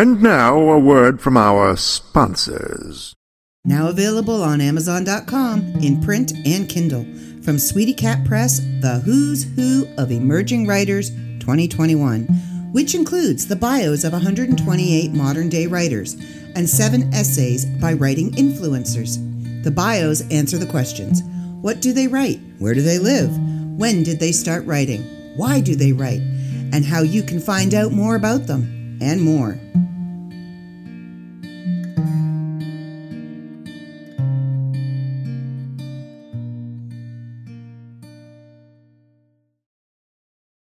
And now a word from our sponsors. Now available on Amazon.com in print and Kindle. From Sweety Cat Press, The Who's Who of Emerging Writers 2021, which includes the bios of 128 modern day writers and seven essays by writing influencers. The bios answer the questions What do they write? Where do they live? When did they start writing? Why do they write? And how you can find out more about them, and more.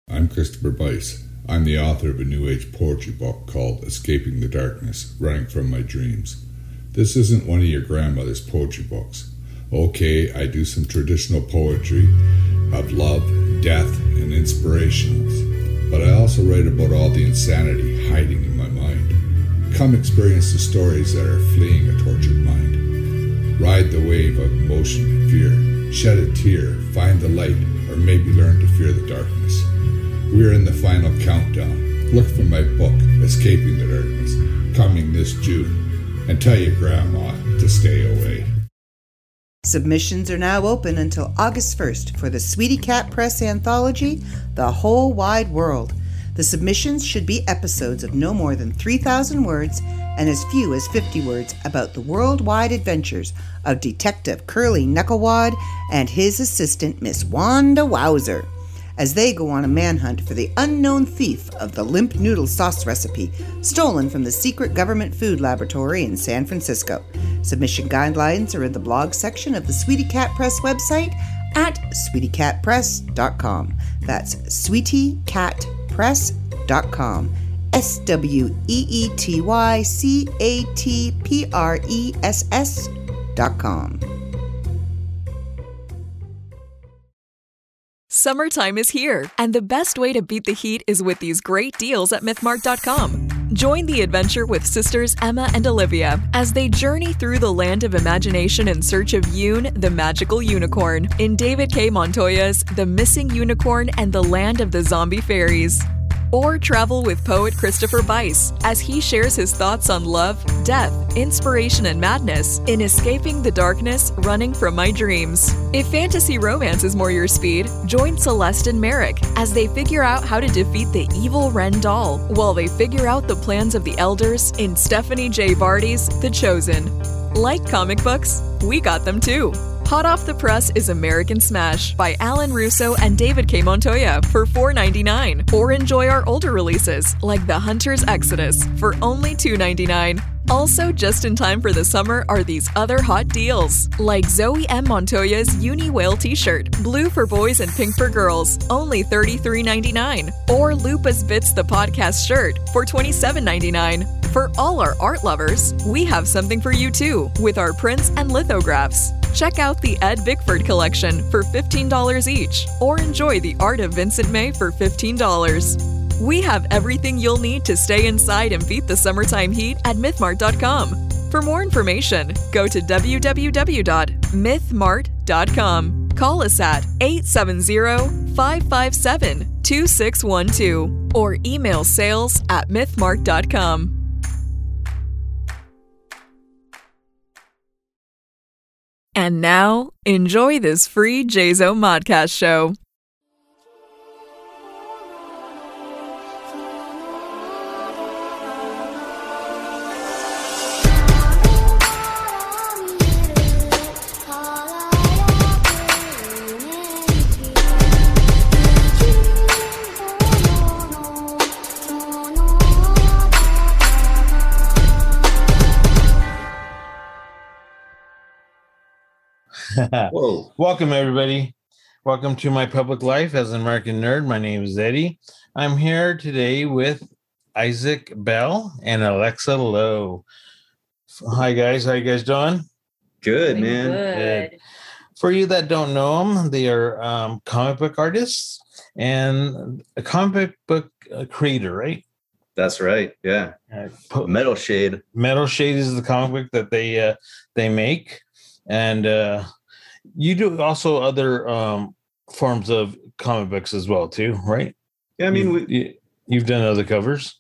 I'm Christopher Bice. I'm the author of a New Age poetry book called Escaping the Darkness Running from My Dreams. This isn't one of your grandmother's poetry books. Okay, I do some traditional poetry of love, death, and inspirationals, but I also write about all the insanity hiding in my mind. Come experience the stories that are fleeing a tortured mind. Ride the wave of emotion and fear. Shed a tear, find the light, or maybe learn to fear the darkness. We are in the final countdown. Look for my book, Escaping the Darkness, coming this June, and tell your grandma to stay away. Submissions are now open until August 1st for the Sweety Cat Press anthology, The Whole Wide World. The submissions should be episodes of no more than 3,000 words and as few as 50 words about the worldwide adventures of Detective Curly Knucklewad and his assistant, Miss Wanda Wowzer as they go on a manhunt for the unknown thief of the limp noodle sauce recipe stolen from the secret government food laboratory in San Francisco. Submission guidelines are in the blog section of the Sweety Cat Press website at sweetycatpress.com. That's sweetycatpress.com. S W E E T Y C A T P R E S S dot com. Summertime is here, and the best way to beat the heat is with these great deals at MythMart.com. Join the adventure with sisters Emma and Olivia as they journey through the land of imagination in search of Yoon, the magical unicorn, in David K. Montoya's The Missing Unicorn and the Land of the Zombie Fairies. Or travel with poet Christopher Bice as he shares his thoughts on love, death, inspiration, and madness in Escaping the Darkness Running from My Dreams. If fantasy romance is more your speed, join Celeste and Merrick as they figure out how to defeat the evil Ren doll while they figure out the plans of the elders in Stephanie J. Vardy's The Chosen. Like comic books, we got them too. Hot Off the Press is American Smash by Alan Russo and David K. Montoya for $4.99. Or enjoy our older releases like The Hunter's Exodus for only $2.99. Also, just in time for the summer are these other hot deals, like Zoe M. Montoya's Uni Whale t shirt, blue for boys and pink for girls, only $33.99. Or Lupus Bits the Podcast shirt for $27.99. For all our art lovers, we have something for you too with our prints and lithographs. Check out the Ed Bickford collection for $15 each, or enjoy the art of Vincent May for $15. We have everything you'll need to stay inside and beat the summertime heat at mythmart.com. For more information, go to www.mythmart.com. Call us at 870 557 2612 or email sales at mythmart.com. And now, enjoy this free JZO Modcast show. Welcome, everybody. Welcome to my public life as an American nerd. My name is Eddie. I'm here today with Isaac Bell and Alexa Lowe. Hi, guys. How you guys doing? Good, man. Good. For you that don't know them, they are um, comic book artists and a comic book uh, creator, right? That's right. Yeah. Uh, Metal Shade. Metal Shade is the comic book that they uh, they make, and uh, you do also other um, forms of comic books as well, too, right? Yeah, I mean, you, you, you've done other covers.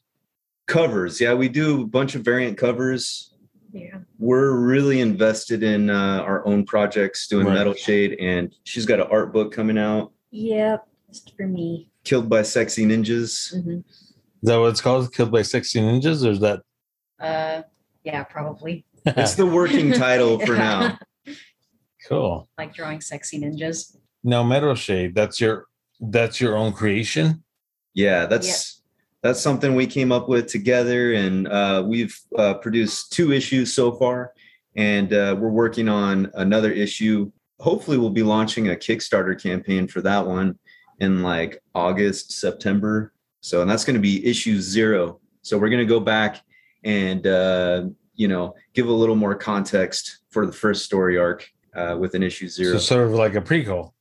Covers. Yeah, we do a bunch of variant covers. Yeah. We're really invested in uh, our own projects, doing Right. Metal Shade, and she's got an art book coming out, Yep. Just for me. Killed by Sexy Ninjas. hmm Is that what it's called? Killed by 60 Ninjas? Or is that? Uh, yeah, probably. It's the working title for now. Cool. Like drawing sexy ninjas. Now, Metal Shade, that's your that's your own creation. Yeah, that's that's something we came up with together, and uh, we've uh, produced two issues so far, and uh, we're working on another issue. Hopefully, we'll be launching a Kickstarter campaign for that one in like August, September. So, and that's going to be issue zero. So, we're going to go back and uh, you know give a little more context for the first story arc uh, with an issue zero. So sort of like a prequel.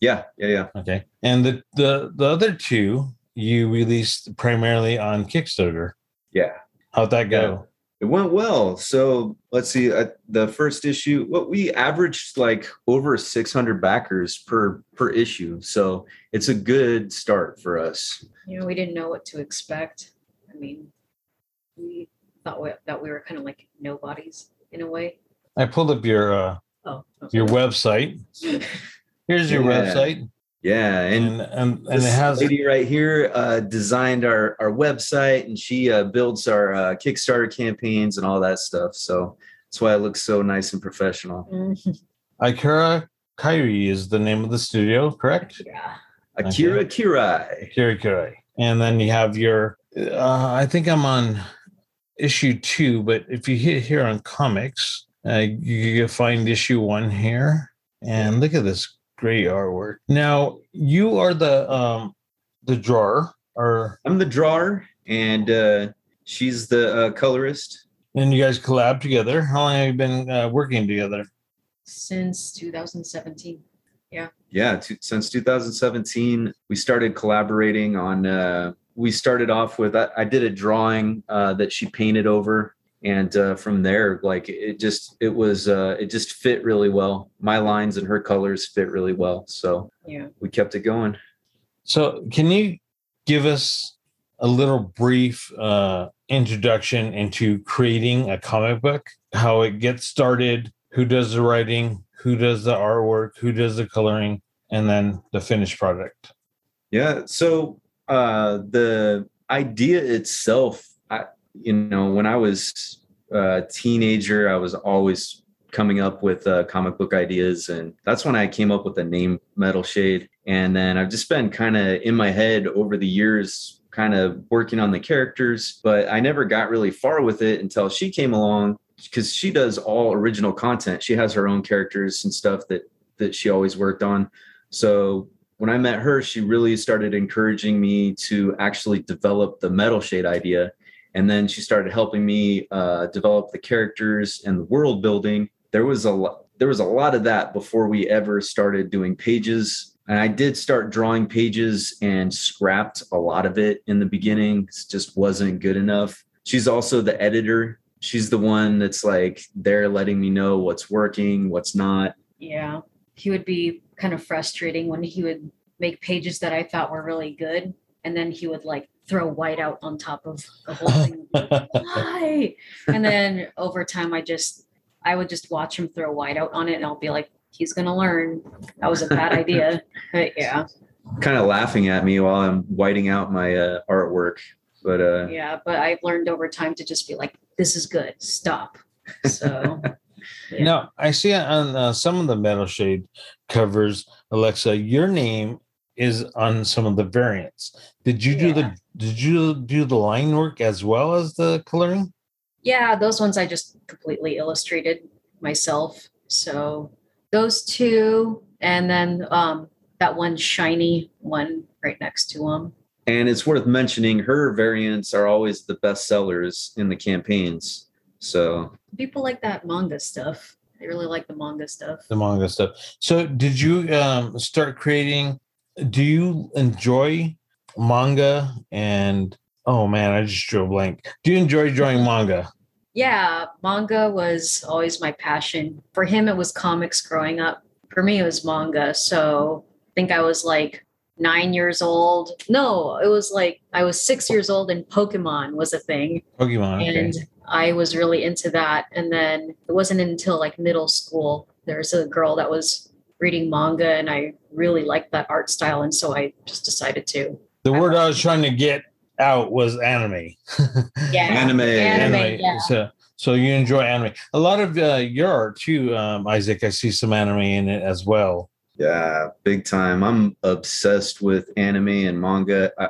yeah, yeah, yeah. Okay. And the the the other two you released primarily on Kickstarter. Yeah. How'd that go? It went well. So let's see. Uh, the first issue, what we averaged like over 600 backers per per issue. So it's a good start for us. You know, we didn't know what to expect. I mean, we thought we, that we were kind of like nobodies in a way. I pulled up your uh Oh, okay. your website. Here's your Yeah. website. Yeah, and And and, and this it has lady right here uh, designed our our website, and she uh, builds our uh, Kickstarter campaigns and all that stuff. So that's why it looks so nice and professional. Mhm. Ikura Kyrie is the name of the studio, correct? yeah. Akira Kirai. Kyrie Kyrie. And then you have your uh, I think I'm on issue two, but if you hit here on comics, uh, you can find issue one here. And look at this great artwork. Now you are the um the drawer, or I'm the drawer, and uh, she's the uh, colorist. and you guys collab together. How long have you been uh, working together? Since 2017. yeah to, since 2017 we started collaborating on uh, we started off with I, I did a drawing uh, that she painted over and uh, from there like it just it was uh, it just fit really well my lines and her colors fit really well so Yeah. we kept it going So, can you give us a little brief uh, introduction into creating a comic book? How it gets started, who does the writing, who does the artwork, who does the coloring, and then the finished product. Yeah. So uh, the idea itself, I, you know, when I was a teenager, I was always coming up with uh, comic book ideas, and that's when I came up with the name Metal Shade. And then I've just been kind of in my head over the years, kind of working on the characters, but I never got really far with it until she came along because she does all original content. She has her own characters and stuff that that she always worked on. So when I met her, she really started encouraging me to actually develop the metal shade idea. And then she started helping me uh, develop the characters and the world building. There was a lot. There was a lot of that before we ever started doing pages. And I did start drawing pages and scrapped a lot of it in the beginning. It just wasn't good enough. She's also the editor. She's the one that's like there letting me know what's working, what's not. Yeah. He would be kind of frustrating when he would make pages that I thought were really good. And then he would like throw white out on top of the whole thing. Why? And then over time, I just, I would just watch him throw white out on it and I'll be like, he's going to learn. That was a bad idea. But yeah. kind of laughing at me while I'm whiting out my uh, artwork. But uh, Yeah. But I've learned over time to just be like, this is good. Stop. So Yeah. Now, I see on uh, some of the Metal Shade covers, Alexa, your name is on some of the variants. Did you do the Yeah. Did you do the line work as well as the coloring? Yeah, those ones I just completely illustrated myself. So those two, and then um, that one shiny one right next to them. and it's worth mentioning her variants are always the best sellers in the campaigns. So People like that manga stuff. They really like the manga stuff. the manga stuff. So, did you um, start creating? Do you enjoy manga? And oh man, I just drew a blank. Do you enjoy drawing uh-huh. manga? Yeah, manga was always my passion. For him, it was comics growing up. For me, it was manga. So I think I was like nine years old. No, it was like I was six years old and Pokemon was a thing. Pokemon. Okay. And I was really into that. And then it wasn't until like middle school, there's a girl that was reading manga and I really liked that art style. And so I just decided to. The word I was trying to get out was anime. Yeah. Anime. Anime, yeah. So, so you enjoy anime. A lot of uh, your art too, um, Isaac. I see some anime in it as well. Yeah, big time. I'm obsessed with anime and manga. I,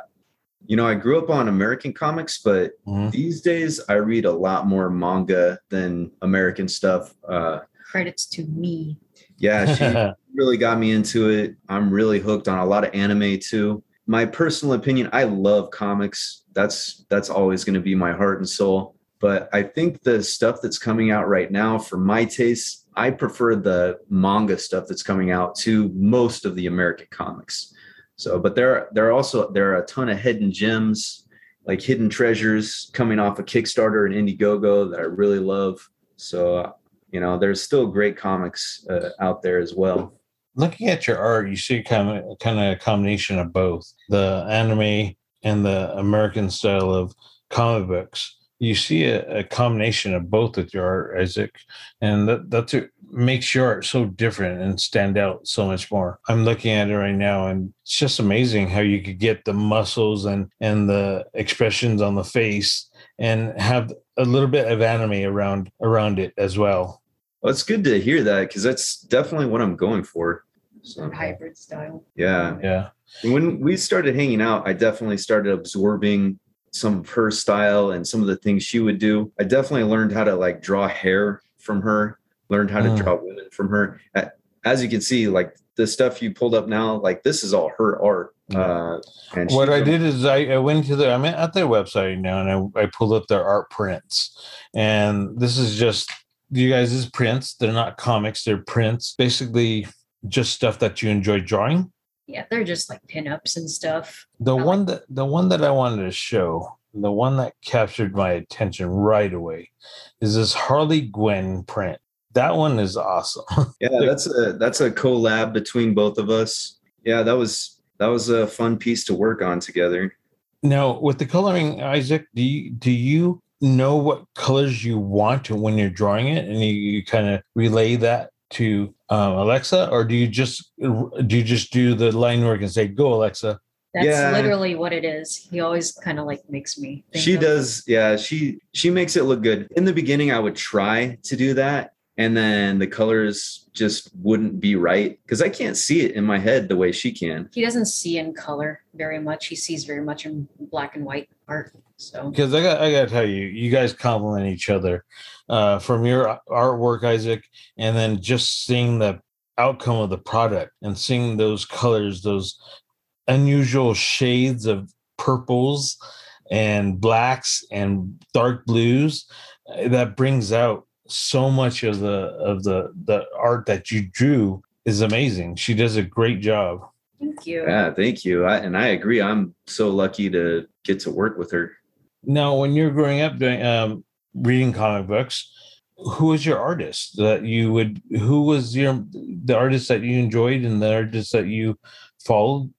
you know, I grew up on American comics, but Mhm. these days I read a lot more manga than American stuff. Uh, Credits to me. yeah, she really got me into it. I'm really hooked on a lot of anime too. My personal opinion, I love comics. That's that's always going to be my heart and soul. But I think the stuff that's coming out right now, for my taste, I prefer the manga stuff that's coming out to most of the American comics. So, but there there are also there are a ton of hidden gems, like hidden treasures coming off of Kickstarter and Indiegogo that I really love. So, you know, there's still great comics uh, out there as well. Looking at your art, you see kind of kind of a combination of both the anime and the American style of comic books. You see a, a combination of both with your art, Isaac, and that that's what makes your art so different and stand out so much more. I'm looking at it right now, and it's just amazing how you could get the muscles and and the expressions on the face and have a little bit of anime around around it as well. Well, it's good to hear that because that's definitely what I'm going for. So, Hybrid style. yeah. Yeah. When we started hanging out, I definitely started absorbing some of her style and some of the things she would do. I definitely learned how to like draw hair from her, learned how to Mm. draw women from her. As you can see, like the stuff you pulled up now, like this is all her art. Uh, and what I did is I, I went to the I'm at their website now and I, I pulled up their art prints. And this is just you guys is prints. They're not comics, they're prints. Basically just stuff that you enjoy drawing. Yeah, they're just like pinups and stuff. The I like- one that the one that I wanted to show, the one that captured my attention right away is this Harley Gwen print. That one is awesome. Yeah, that's a that's a collab between both of us. Yeah, that was that was a fun piece to work on together. Now, with the coloring, Isaac, do you do you know what colors you want when you're drawing it, and you, you kind of relay that to um, Alexa, or do you just do you just do the line work and say, "Go, Alexa"? That's Yeah. literally what it is. He always kind of like makes me think she of- does yeah she she makes it look good in the beginning i would try to do that and then the colors just wouldn't be right because i can't see it in my head the way she can He doesn't see in color very much. He sees very much in black and white art. So Because I got I got to tell you, you guys compliment each other uh, from your artwork, Isaac, and then just seeing the outcome of the product and seeing those colors, those unusual shades of purples and blacks and dark blues that brings out so much of the of the the art that you drew is amazing. She does a great job. Thank you. yeah thank you. I, and i agree. I'm so lucky to get to work with her. Now when you're growing up doing um reading comic books who was your artist that you would who was your the artist that you enjoyed and the artist that you followed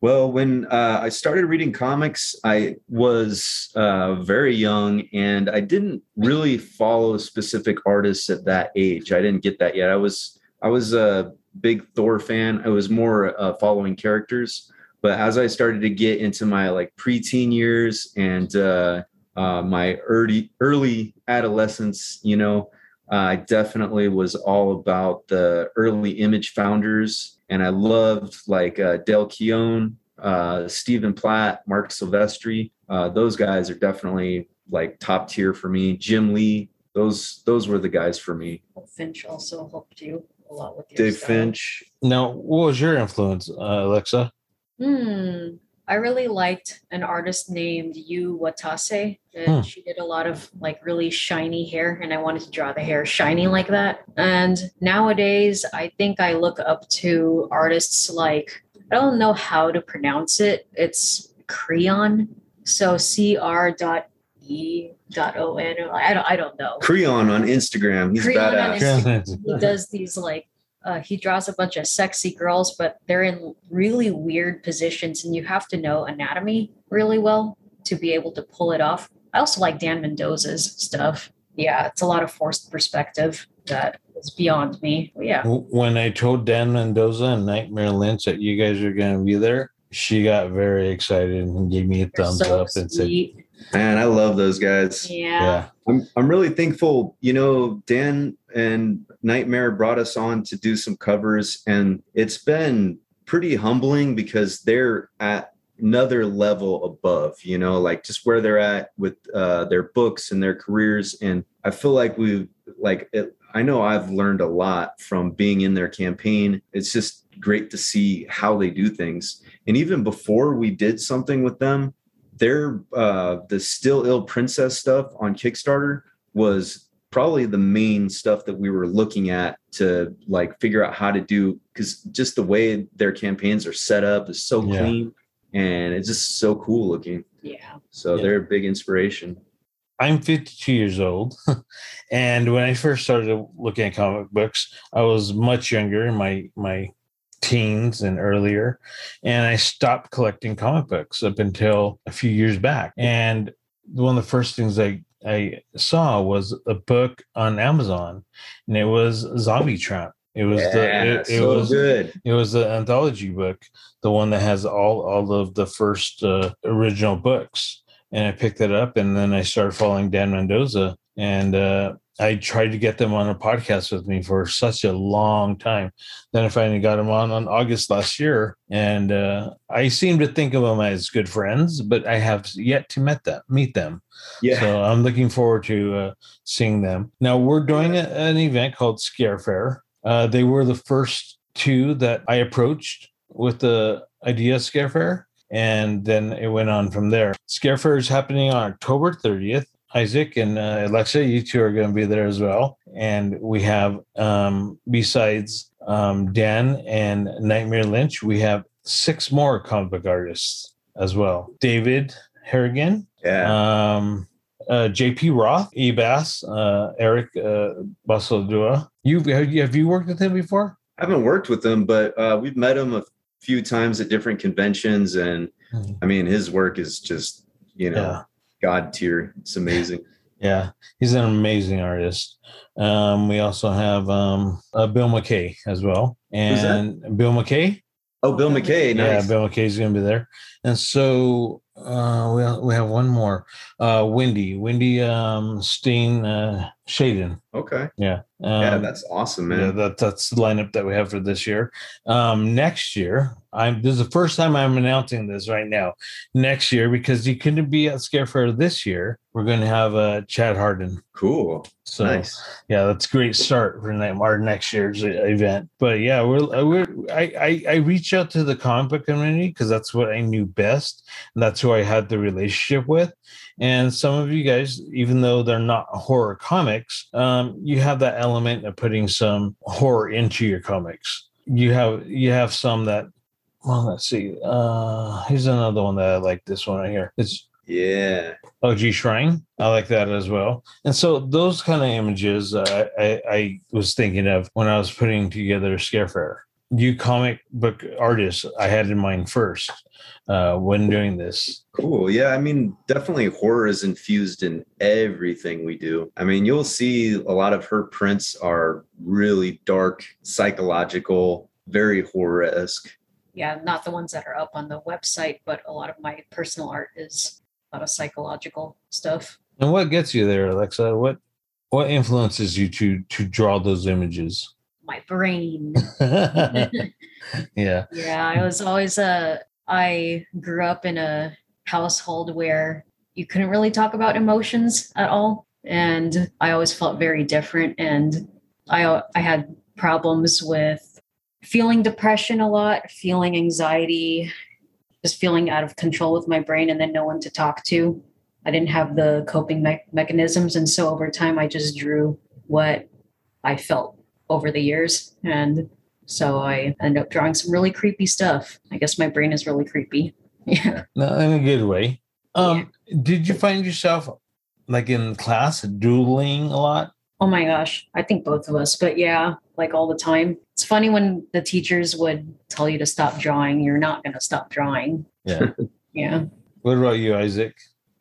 Well, when uh, I started reading comics, I was uh, very young and I didn't really follow specific artists at that age. I didn't get that yet. I was I was a big Thor fan. I was more uh, following characters. But as I started to get into my like preteen years and uh, uh, my early early adolescence, you know, I definitely was all about the early image founders, and I loved like uh, Del Keown, uh, Stephen Platt, Marc Silvestri. Uh, those guys are definitely like top tier for me. Jim Lee, those those were the guys for me. Finch also helped you a lot with your Dave style. Finch. now what was your influence uh, alexa Hmm. I really liked an artist named Yu Watase. And Hmm. She did a lot of like really shiny hair, and I wanted to draw the hair shiny like that. And nowadays, I think I look up to artists like, I don't know how to pronounce it. It's Creon. So C R dot E dot O N. I don't, I don't know. Creon on Instagram. He's Creon on badass. Instagram. He does these like Uh, he draws a bunch of sexy girls, but they're in really weird positions, and you have to know anatomy really well to be able to pull it off. I also like Dan Mendoza's stuff. Yeah, it's a lot of forced perspective that is beyond me. But yeah. When I told Dan Mendoza and Nightmare Lynch that you guys are going to be there, she got very excited and gave me a They're thumbs so up and said. Man, I love those guys. Yeah. "Yeah, I'm I'm really thankful. You know, Dan and Nightmare brought us on to do some covers, and it's been pretty humbling because they're at another level above. You know, like just where they're at with uh, their books and their careers, and I feel like we've like it, I know I've learned a lot from being in their campaign. It's just great to see how they do things. And even before we did something with them, their uh the still ill princess stuff on kickstarter was probably the main stuff that we were looking at to like figure out how to do because just the way their campaigns are set up is so Yeah. clean and it's just so cool looking Yeah. so Yeah. they're a big inspiration I'm 52 years old. and when I first started looking at comic books, I was much younger in my, my teens and earlier. And I stopped collecting comic books up until a few years back. And one of the first things I, I saw was a book on Amazon, and it was Zombie Tramp. It was the it, it so was good it was the anthology book, the one that has all all of the first uh, original books. And I picked it up, and then I started following Dan Mendoza, and uh, I tried to get them on a podcast with me for such a long time. Then I finally got them on on August last year, and uh, I seem to think of them as good friends, but I have yet to met them, meet them. yeah So I'm looking forward to uh, seeing them. Now we're doing a, an event called Scare Fair. Uh, they were the first two that I approached with the idea of Scare Fair, and then it went on from there. Scare Fair is happening on October 30th. Isaac and uh, Alexa, you two are going to be there as well. And we have, um, besides um, Dan and Nightmare Lynch, we have six more comic book artists as well. David Harrigan, yeah um, uh, JP Roth, Ebas, uh, Eric uh, Basaldua. You have, you have you worked with him before? i haven't worked with him, but uh we've met him a few times at different conventions and Mhm. i mean his work is just you know Yeah. God tier. It's amazing. Yeah, he's an amazing artist. Um, we also have um, uh, Bill McKay as well, and Bill McKay. oh bill mckay Yeah, nice. Bill McKay's going to be there, and so uh, we we have one more, uh, Wendy, Wendy um, Steen uh, Shaden. okay Yeah, um, yeah that's awesome man Yeah, that, that's the lineup that we have for this year. Um, next year, I'm this is the first time I'm announcing this right now. Next year, because you couldn't be at Scare Fair this year, we're going to have uh, Chad Hardin. cool So nice yeah, that's a great start for our next year's e- event. But yeah, we're uh, we're I I, I reach out to the comic book community because that's what I knew best, and that's who I had the relationship with. And some of you guys, even though they're not horror comics, um, you have that element of putting some horror into your comics. You have you have some that. Well, let's see. Uh, here's another one that I like. This one right here. It's yeah OG Shrine. I like that as well. And so those kind of images uh, I, I was thinking of when I was putting together Scare Fair. You comic book artists, I had in mind first uh, when doing this. Cool. Yeah. I mean, definitely horror is infused in everything we do. I mean, you'll see a lot of her prints are really dark, psychological, very horror esque. Yeah, not the ones that are up on the website, but a lot of my personal art is a lot of psychological stuff. And what gets you there, Alexa? What what influences you to to draw those images? My brain. yeah. Yeah, I was always a. I grew up in a household where you couldn't really talk about emotions at all, and I always felt very different. And I I had problems with feeling depression a lot, feeling anxiety, just feeling out of control with my brain, and then no one to talk to. I didn't have the coping me- mechanisms, and so over time, I just drew what I felt over the years, and so I end up drawing some really creepy stuff. I guess my brain is really creepy. Yeah. No, in a good way. Um, did you find yourself like in class doodling a lot? Oh my gosh, I think both of us, but yeah, like all the time. It's funny when the teachers would tell you to stop drawing, you're not going to stop drawing. Yeah. Yeah. what about you, Isaac?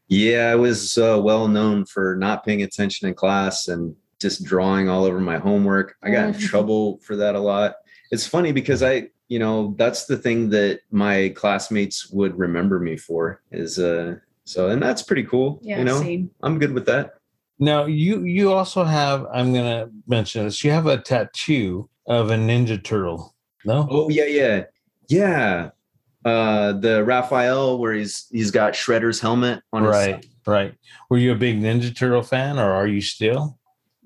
Yeah, I was uh, well known for not paying attention in class and just drawing all over my homework. I got in Mhm. trouble for that a lot. It's funny because I, you know, that's the thing that my classmates would remember me for is uh so and that's pretty cool. Yeah. you know, Same. I'm good with that. Now you you also have I'm gonna mention this. You have a tattoo of a Ninja Turtle. No? Oh yeah, yeah. Yeah. Uh the Raphael where he's he's got Shredder's helmet on his right, right. Were you a big Ninja Turtle fan or are you still?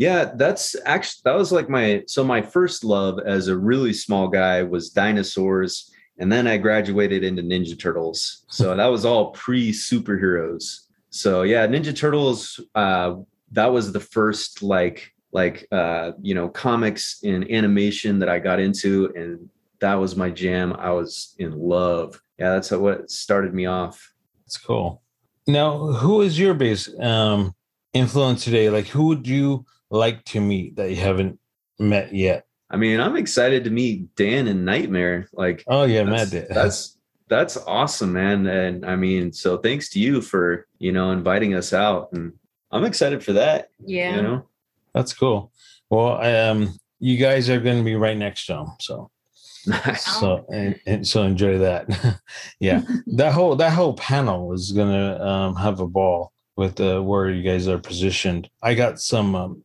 Yeah, that's actually that was like my so my first love as a really small guy was dinosaurs, and then I graduated into Ninja Turtles. So that was all pre superheroes. So yeah, Ninja Turtles. Uh, that was the first like like uh, you know comics and animation that I got into, and that was my jam. I was in love. Yeah, that's what started me off. It's cool. Now, who is your base um influence today? Like who would you like to meet that you haven't met yet? I mean, I'm excited to meet Dan and Nightmare. Like Oh yeah, that's, Matt did. that's that's awesome man and i mean so thanks to you for you know inviting us out and i'm excited for that Yeah. you know That's cool. Well, um, you guys are going to be right next to him, so so and, and so enjoy that. yeah, that whole that whole panel is going to um, have a ball with uh, where you guys are positioned. I got some. Um,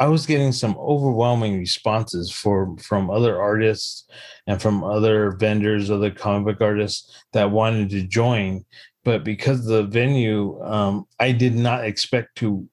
I was getting some overwhelming responses for from other artists and from other vendors, other comic book artists that wanted to join, but because the venue, um, I did not expect to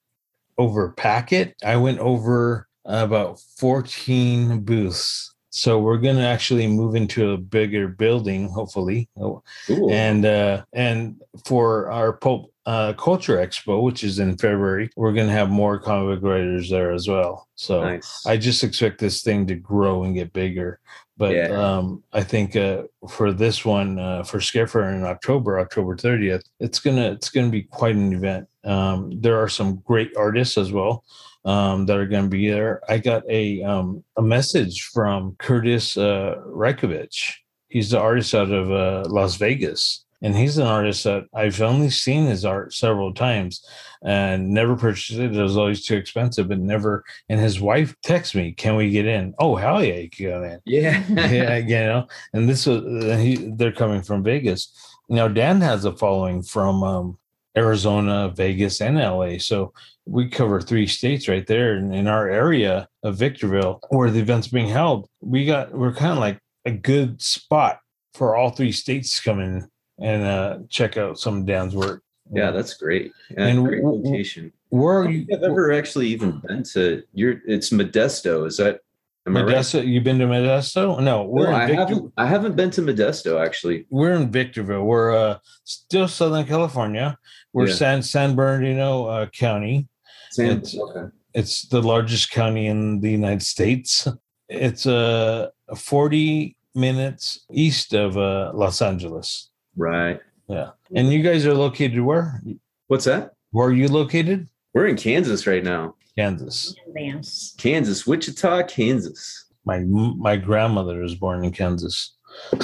overpack it. I went over about 14 booths. So we're going to actually move into a bigger building, hopefully. Oh, Cool. And uh, and for our Pulp uh, Culture Expo, which is in February, we're going to have more comic writers there as well. So nice I just expect this thing to grow and get bigger. But Yeah. um, I think uh, for this one, uh, for Scarefair in October, October 30th, it's gonna it's gonna be quite an event. Um, there are some great artists as well um, that are gonna be there. I got a um, a message from Curtis uh, Rekovich. He's the artist out of uh, Las Vegas, and he's an artist that I've only seen his art several times and never purchased it. It was always too expensive, but never and his wife texts me, "Can we get in?" Oh hell yeah, you can go in. yeah yeah, you know. And this was uh, he, they're coming from Vegas. Now Dan has a following from um, Arizona, Vegas, and LA. So we cover three states right there. And in our area of Victorville, where the event's being held, we got we're kind of like a good spot for all three states to come in and uh, check out some of Dan's work. yeah that's great yeah, And great w- location Where are you? i've ever actually even been to your it's modesto is that am I right? Modesto? You been to Modesto? No, we're No, in I haven't I haven't been to Modesto actually. we're in Victorville. We're uh, still Southern California. We're Yeah. San San Bernardino uh, County. San, It's- okay. It's the largest county in the United States. It's uh, 40 minutes east of uh, Los Angeles. Right. Yeah. And you guys are located where? What's that? Where are you located? We're in Kansas right now. Kansas. Dance. Kansas, Wichita, Kansas. My my grandmother was born in Kansas.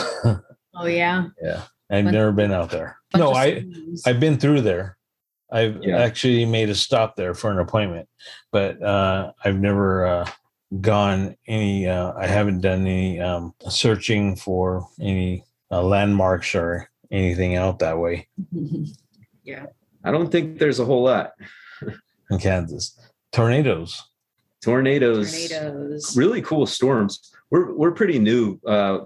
Oh yeah. Yeah. I've But- never been out there. No, I schools. I've been through there. I've Yeah. actually made a stop there for an appointment, but uh, I've never uh, gone any. Uh, I haven't done any um, searching for any uh, landmarks or anything out that way yeah. I don't think there's a whole lot. in Kansas. Tornadoes. Tornadoes. tornadoes. Really cool storms. We're we're pretty new uh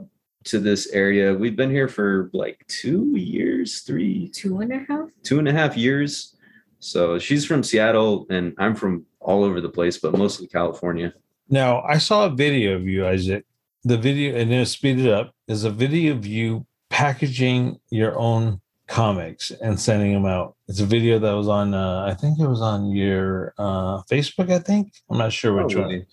to this area. We've been here for like two years, three, Two and a half. two and a half years. So she's from Seattle and I'm from all over the place, but mostly California. Now I saw a video of you, Isaac. The video, and then speed it up, is a video of you packaging your own comics and sending them out. It's a video that was on, uh, I think it was on your uh, Facebook. I think I'm not sure which one. Probably.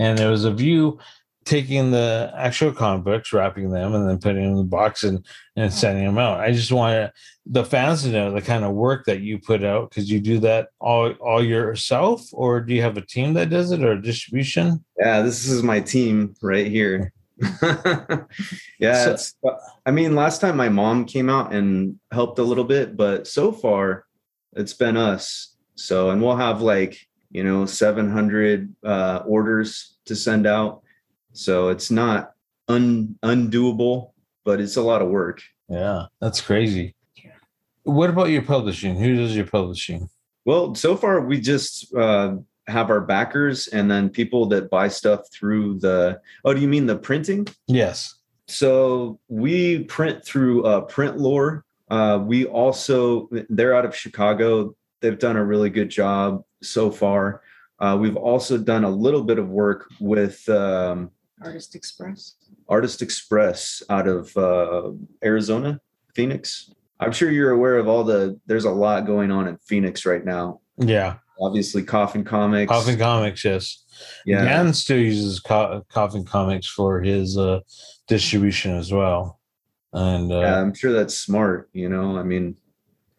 And there was a view taking the actual comic books, wrapping them, and then putting them in the box and, and sending them out. I just want the fans to know the kind of work that you put out because you do that all all yourself, or do you have a team that does it or distribution? Yeah, this is my team right here. yeah, so, I mean, last time my mom came out and helped a little bit, but so far it's been us. So, and we'll have like you know 700 uh, orders to send out so it's not un undoable, but it's a lot of work. Yeah, that's crazy. Yeah. What about your publishing? Who does your publishing? Well, so far we just uh, have our backers and then people that buy stuff through the. Oh, do you mean the printing? Yes. So we print through uh, Print Lore. Uh, we also they're out of Chicago. They've done a really good job so far. Uh, we've also done a little bit of work with um, Artist Express. Artist Express out of uh, Arizona, Phoenix. I'm sure you're aware of all the. There's a lot going on in Phoenix right now. Yeah. Obviously, Coffin Comics. Coffin Comics, yes. Yeah. Dan still uses Co- Coffin Comics for his uh, distribution as well. And uh, yeah, I'm sure that's smart. You know, I mean,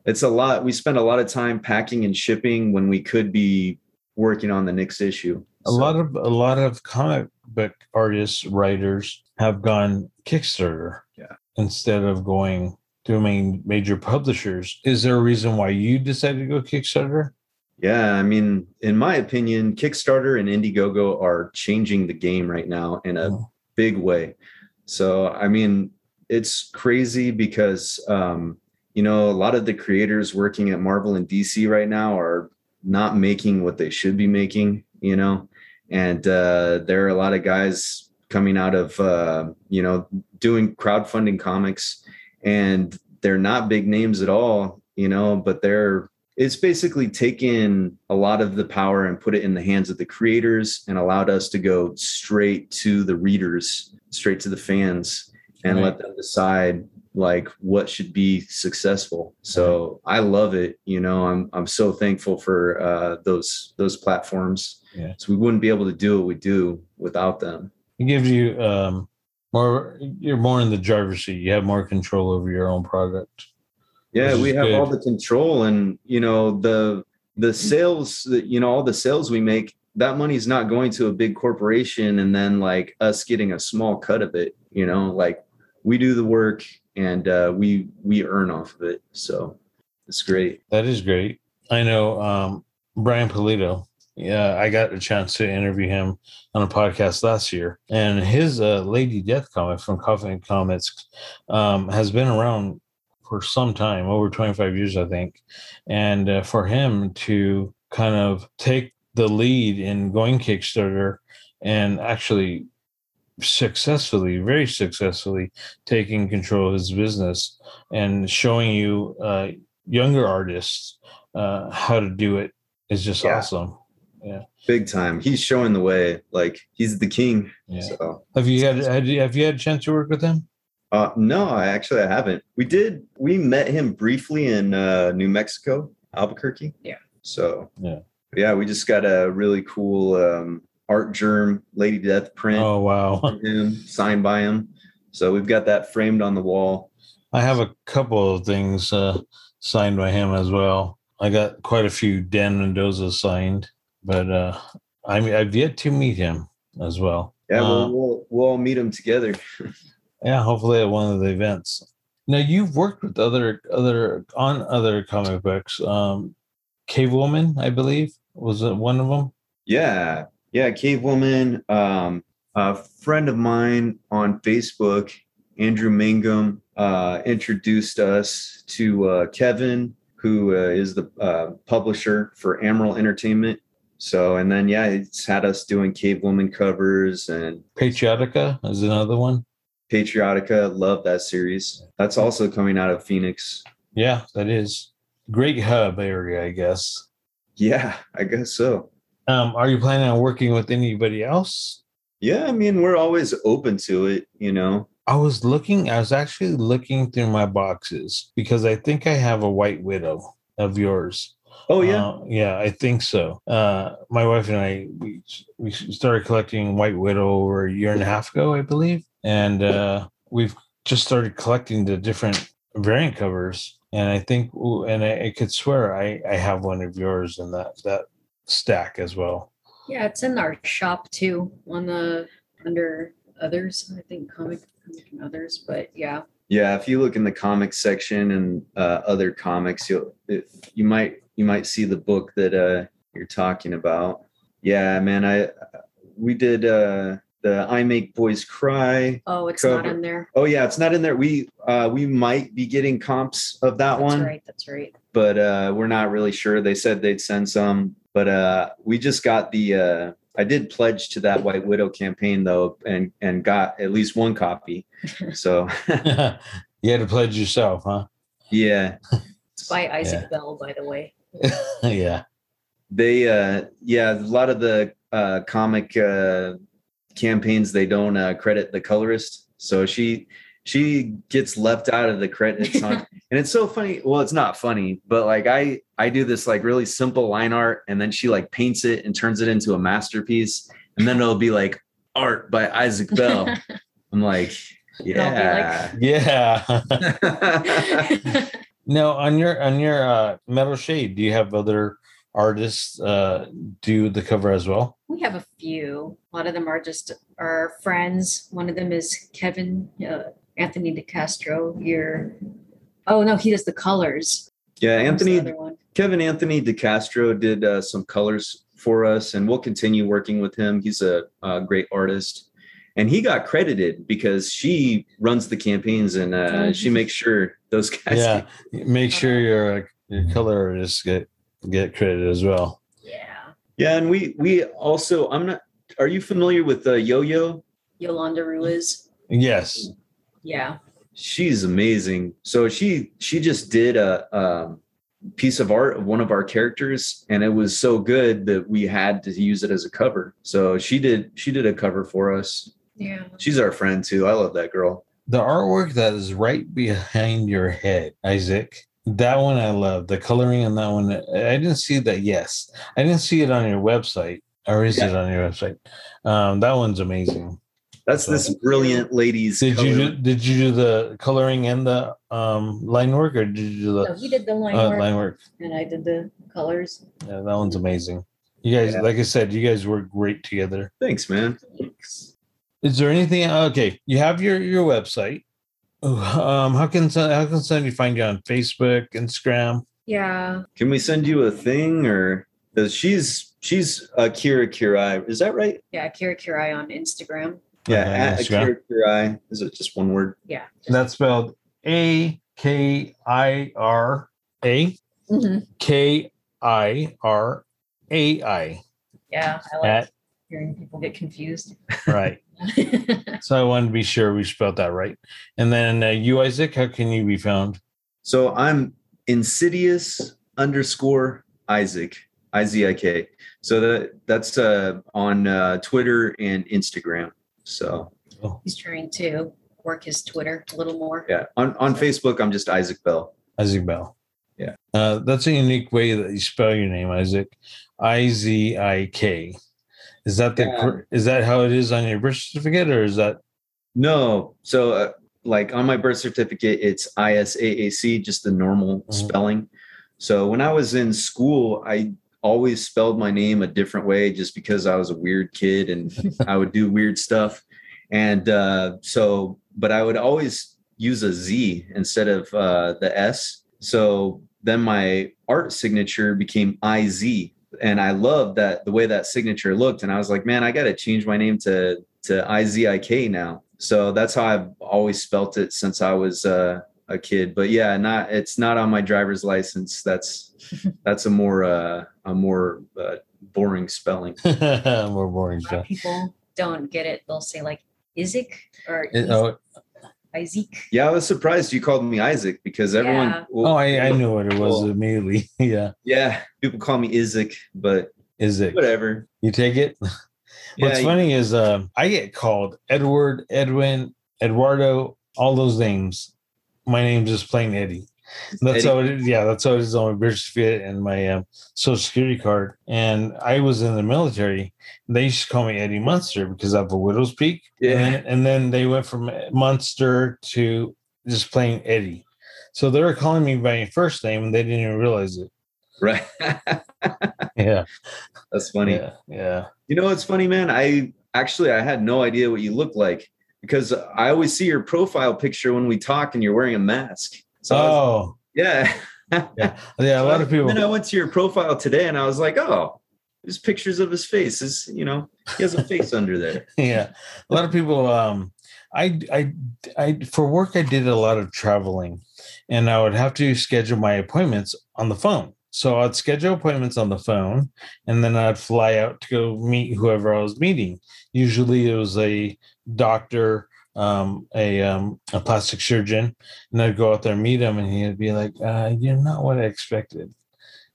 it's a lot. We spend a lot of time packing and shipping when we could be working on the next issue. A lot of a lot of comic book artists, writers have gone Kickstarter. Yeah. Instead of going to main major publishers. Is there a reason why you decided to go Kickstarter? Yeah, I mean, in my opinion, Kickstarter and Indiegogo are changing the game right now in a oh. big way. So, I mean, it's crazy because um, you know, a lot of the creators working at Marvel and DC right now are not making what they should be making, you know and uh, there are a lot of guys coming out of uh, you know doing crowdfunding comics and they're not big names at all you know but they're it's basically taken a lot of the power and put it in the hands of the creators and allowed us to go straight to the readers straight to the fans and right. let them decide like what should be successful so i love it you know i'm i'm so thankful for uh, those those platforms yeah. So we wouldn't be able to do what we do without them. It gives you um, more. You're more in the driver's seat. You have more control over your own product. Yeah, we have good. all the control, and you know the the sales. You know all the sales we make. That money's not going to a big corporation, and then like us getting a small cut of it. You know, like we do the work, and uh, we we earn off of it. So it's great. That is great. I know um, Brian Pulido yeah, I got a chance to interview him on a podcast last year, and his uh, Lady Death comic from Coffin Comics um, has been around for some time, over 25 years, I think. And uh, for him to kind of take the lead in going Kickstarter and actually successfully, very successfully taking control of his business and showing you uh, younger artists uh, how to do it is just yeah. awesome yeah big time he's showing the way like he's the king yeah. so have you had you, have you had a chance to work with him uh no i actually i haven't. We did we met him briefly in uh new mexico albuquerque. Yeah. So yeah. yeah we just got a really cool um Artgerm lady death print oh wow. him signed by him. So we've got that framed on the wall. I have a couple of things uh signed by him as well. I got quite a few dan mendoza signed but uh, I mean, I've yet to meet him as well. Yeah, uh, we'll we'll all meet him together. yeah, hopefully at one of the events. Now you've worked with other other on other comic books. Um, Cave Woman, I believe, was it one of them? Yeah, yeah, Cave Woman. Um, a friend of mine on Facebook, Andrew Mangum, uh, introduced us to uh, Kevin, who uh, is the uh, publisher for Amryl Entertainment. So and then yeah, it's had us doing Cave Woman covers and Patriotica is another one. Patriotica, love that series. That's also coming out of Phoenix. Yeah, that is great hub area, I guess. Yeah, I guess so. Um, are you planning on working with anybody else? Yeah, I mean, we're always open to it, you know. I was looking, I was actually looking through my boxes because I think I have a white widow of yours Oh yeah. Uh, yeah, I think so. Uh, my wife and I we we started collecting White Widow over a year and a half ago, I believe, and uh, we've just started collecting the different variant covers. And I think, and I, I could swear I I have one of yours in that that stack as well. Yeah, it's in our shop too, on the under others. I think comic, comic and others, but yeah, Yeah, if you look in the comics section and uh, other comics, you'll it, you might you might see the book that uh, you're talking about. Yeah, man, I we did uh, the I Make Boys Cry. Oh, it's not in there. Oh yeah, it's not in there. We uh, we might be getting comps of that That's one, That's right. That's right. but uh, we're not really sure. They said they'd send some, but uh, we just got the. I did pledge to that White Widow campaign though, and and got at least one copy. So you had to pledge yourself, huh? yeah, It's by Isaac Yeah. Bell, by the way. yeah. they uh yeah a lot of the uh comic uh campaigns they don't uh credit the colorist so she she gets left out of the credits on and it's so funny well it's not funny but like i i do this like really simple line art and then she like paints it and turns it into a masterpiece and then it'll be like art by isaac bell i'm like And I'll yeah Yeah. no, on your on your uh metal shade, do you have other artists uh do the cover as well? we have a few. A lot of them are just our friends. One of them is Kevin uh, Anthony DeCastro. Your oh no, he does the colors. yeah What anthony? Kevin Anthony DeCastro did uh, some colors for us, and we'll continue working with him. He's a, a great artist, and he got credited because she runs the campaigns and uh, she makes sure those guys. yeah. Make sure your uh, your color artists get get credit as well. Yeah, yeah, and we we also I'm not. Are you familiar with uh, Yo Yo? Yolanda Ruiz. Yes. Yeah, She's amazing. So she she just did a. Um, piece of art of one of our characters and it was so good that we had to use it as a cover so she did she did a cover for us yeah. She's our friend too. I love that girl. The artwork that is right behind your head, Isaac. That one I love. The coloring on that one. I didn't see that. Yes, I didn't see it on your website, or is it on your website? Um, that one's amazing. That's this brilliant lady's. Did you color. do, did you do the coloring and the um, line work, or did you do So the he did the line uh, work, line work? and I did the colors. Yeah, that one's amazing. You guys, Yeah. like I said, you guys work great together. Thanks, man. Is there anything? Okay, you have your your website. Um, how can how can somebody find you on Facebook, Instagram? Yeah, Can we send you a thing or because she's she's Akira Kirai. Is that right? yeah. Kira Kirai on Instagram. Yeah, Okay, at Instagram. Akira Kirai. Is it just one word? Yeah. That's spelled A K I R A Mhm. K I R A I. Yeah, I like At hearing people get confused. right. So I wanted to be sure we spelled that right. And then uh, you, Isaac, how can you be found? So I'm insidious underscore Isaac I Z I K. So that that's uh, on uh, Twitter and Instagram. So He's trying to work his Twitter a little more. yeah, on on Facebook I'm just Isaac Bell. Isaac Bell. Yeah. Uh, that's a unique way that you spell your name, Isaac. I Z I K. Is that the Yeah. cor- is that how it is on your birth certificate, or is that No, so uh, like on my birth certificate, it's ISAAC, just the normal Mhm. spelling. So when I was in school, I always spelled my name a different way just because I was a weird kid and I would do weird stuff. And uh, so, but I would always use a Z instead of uh, the S. So then my art signature became IZ. And I loved that the way that signature looked. And I was like, man, I got to change my name to to IZIK now. So that's how I've always spelt it since I was uh, a kid. But yeah, not it's not on my driver's license. That's that's a more uh, a more uh, boring spelling. more boring A stuff? people don't get it. They'll say like Isaac or It- oh, Isaac. Yeah, I was surprised you called me Isaac because everyone. Yeah. oh, I, I knew what it was Cool. immediately. yeah, Yeah, people call me Isaac, but Isaac. whatever. You take it. What's Yeah, funny is um, I get called Edward, Edwin, Eduardo, all those names. My name's just plain Eddie. That's Eddie. how it is. Yeah, that's how it is on my birth certificate and my um, social security card. And I was in the military. They used to call me Eddie Munster because I have a widow's peak. Yeah. And then, and then they went from Munster to just plain Eddie. So they were calling me by my first name and they didn't even realize it. Right. Yeah. That's funny. Yeah. Yeah. You know what's funny, man? I actually I had no idea what you looked like because I always see your profile picture when we talk and you're wearing a mask. So I was- Oh, yeah. yeah. Yeah. A lot of people. Then I went to your profile today and I was like, oh, there's pictures of his face. Is you know, he has a face under there. yeah a lot of people um I, I i for work i did a lot of traveling and i would have to schedule my appointments on the phone so i'd schedule appointments on the phone and then i'd fly out to go meet whoever i was meeting usually it was a doctor um, a um, a plastic surgeon and i'd go out there and meet him and he'd be like uh, you're not what i expected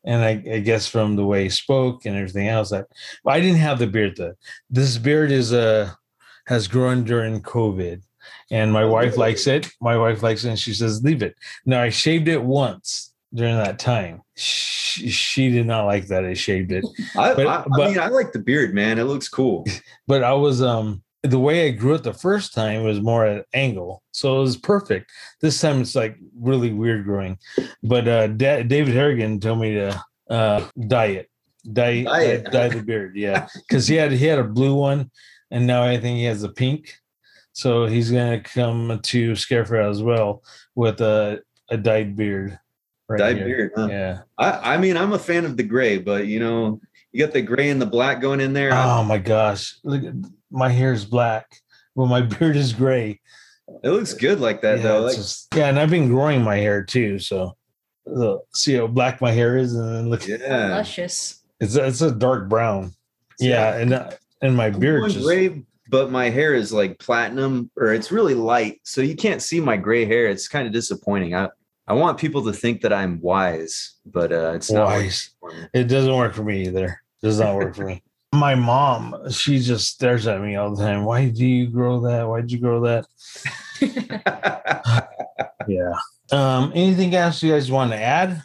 and I, I guess from the way he spoke and everything else that well, i didn't have the beard though this beard is uh has grown during COVID, and my wife likes it. My wife likes it, and she says leave it. Now I shaved it once during that time. She, she did not like that I shaved it, I, But- I, I but- mean, I like the beard, man. It looks cool. but I was um the way I grew it the first time was more at an angle, so it was perfect. This time it's like really weird growing. But uh, Da- David Harrigan told me to uh, dye it, dye Dye dye, the beard, yeah, because he had he had a blue one, and now I think he has a pink. So he's gonna come to Scare Fair as well with a a dyed beard. right Dyed here. beard, huh? Yeah. I, I mean, I'm a fan of the gray, but you know, you got the gray and the black going in there. Oh my gosh! Look, at my hair is black, but my beard is gray. it looks good like that, yeah, though. Like, just- yeah, and I've been growing my hair too. So look, see how black my hair is, and then look, yeah. Luscious. it's a, it's a dark brown. Yeah, and uh, and my I'm beard going just gray, but my hair is like platinum, or it's really light, so you can't see my gray hair. It's kind of disappointing. I I want people to think that I'm wise, but uh, it's not wise. It doesn't work for me either. It Does not work for me. My mom, she just stares at me all the time. Why do you grow that? Why'd you grow that? Yeah. Um, anything else you guys want to add?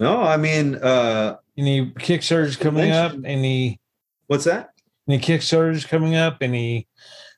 no, I mean, uh, Any Kickstarters coming up? Any what's that? any Kickstarters coming up? Any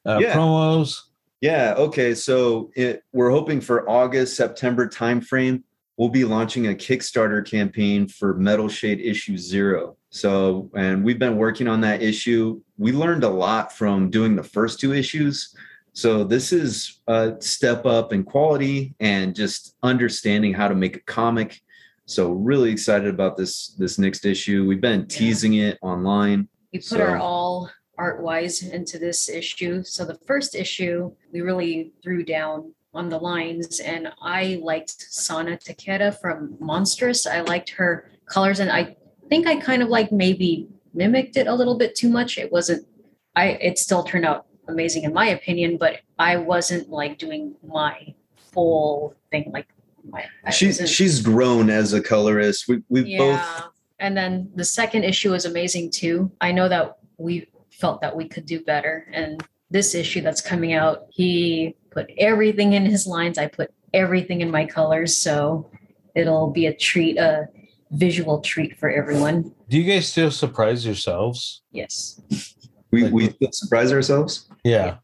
uh, Yeah. promos? Yeah. Okay. So it, we're hoping for August, September timeframe. We'll be launching a Kickstarter campaign for Metal Shade issue zero. So, and we've been working on that issue. We learned a lot from doing the first two issues. So, this is a step up in quality and just understanding how to make a comic. So, really excited about this this next issue. We've been teasing it online. We put our So- all art wise into this issue. So the first issue, we really threw down on the lines, and I liked Sana Takeda from Monstress. I liked her colors, and I think I kind of like maybe mimicked it a little bit too much. It wasn't. I it still turned out amazing in my opinion, but I wasn't like doing my full thing like my. She's she's grown as a colorist. We we yeah. both And then the second issue was amazing too. I know that we felt that we could do better. And this issue that's coming out, he put everything in his lines. I put everything in my colors. So it'll be a treat, a visual treat for everyone. Do you guys still surprise yourselves? Yes. we Like- we surprise ourselves. Yeah.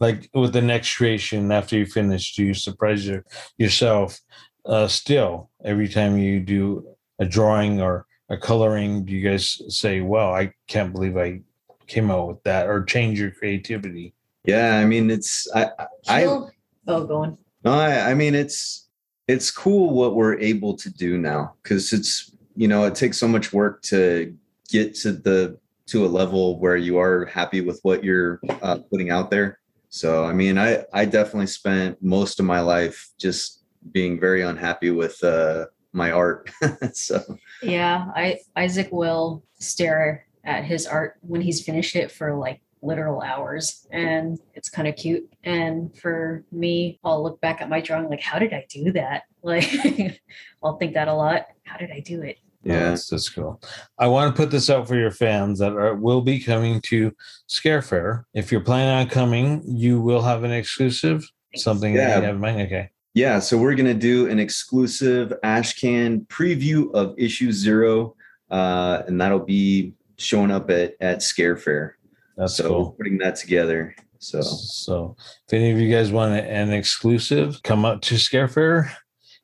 Like with the next creation after you finish, do you surprise your, yourself uh, still every time you do a drawing or a coloring? Do you guys say, well, I can't believe I came out with that or change your creativity? Yeah, I mean it's I I oh, go on. no, I, I mean it's it's cool what we're able to do now because it's you know it takes so much work to get to the to a level where you are happy with what you're uh, putting out there. So I mean I I definitely spent most of my life just being very unhappy with uh, my art. so Yeah, I Isaac will stare at his art when he's finished it for like literal hours and it's kind of cute. And for me, I'll look back at my drawing like how did I do that? Like I'll think that a lot. How did I do it? Yeah, that's, that's cool. I want to put this out for your fans that are, will be coming to Scare Fair. If you're planning on coming, you will have an exclusive, something that Yeah. you have in mind. Okay. Yeah, so we're gonna do an exclusive Ashcan preview of issue zero, uh, and that'll be showing up at at Scare Fair. That's so cool. putting that together. So So if any of you guys want an exclusive, come up to Scare Fair,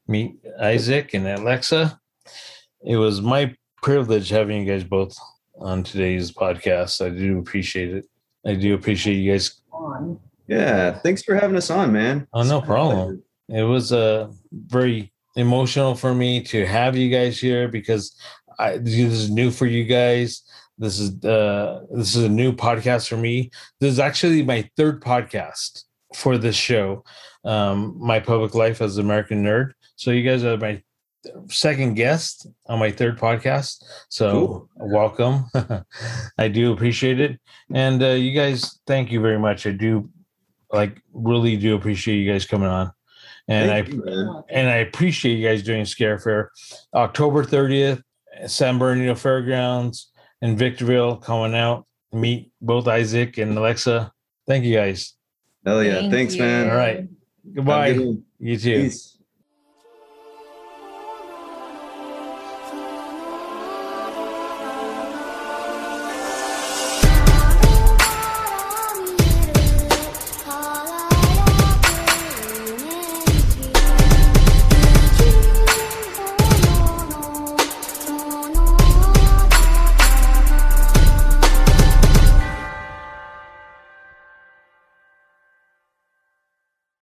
meet Isaac and Alexa. It was my privilege having you guys both on today's podcast. I do appreciate it. I do appreciate you guys. Yeah, thanks for having us on, man. Oh, no problem. It was uh, very emotional for me to have you guys here because I, this is new for you guys. This is uh, this is a new podcast for me. This is actually my third podcast for this show, um, my public life as an American nerd. So you guys are my second guest on my third podcast. So Cool. welcome. I do appreciate it, and uh, you guys, thank you very much. I do like really do appreciate you guys coming on, and I you, and I appreciate you guys doing Scare Fair, October thirtieth, San Bernardino Fairgrounds in Victorville. Coming out, meet both Isaac and Alexa. Thank you guys. Hell yeah. Thank Thanks, you. man. All right. Goodbye. good. You too. Peace.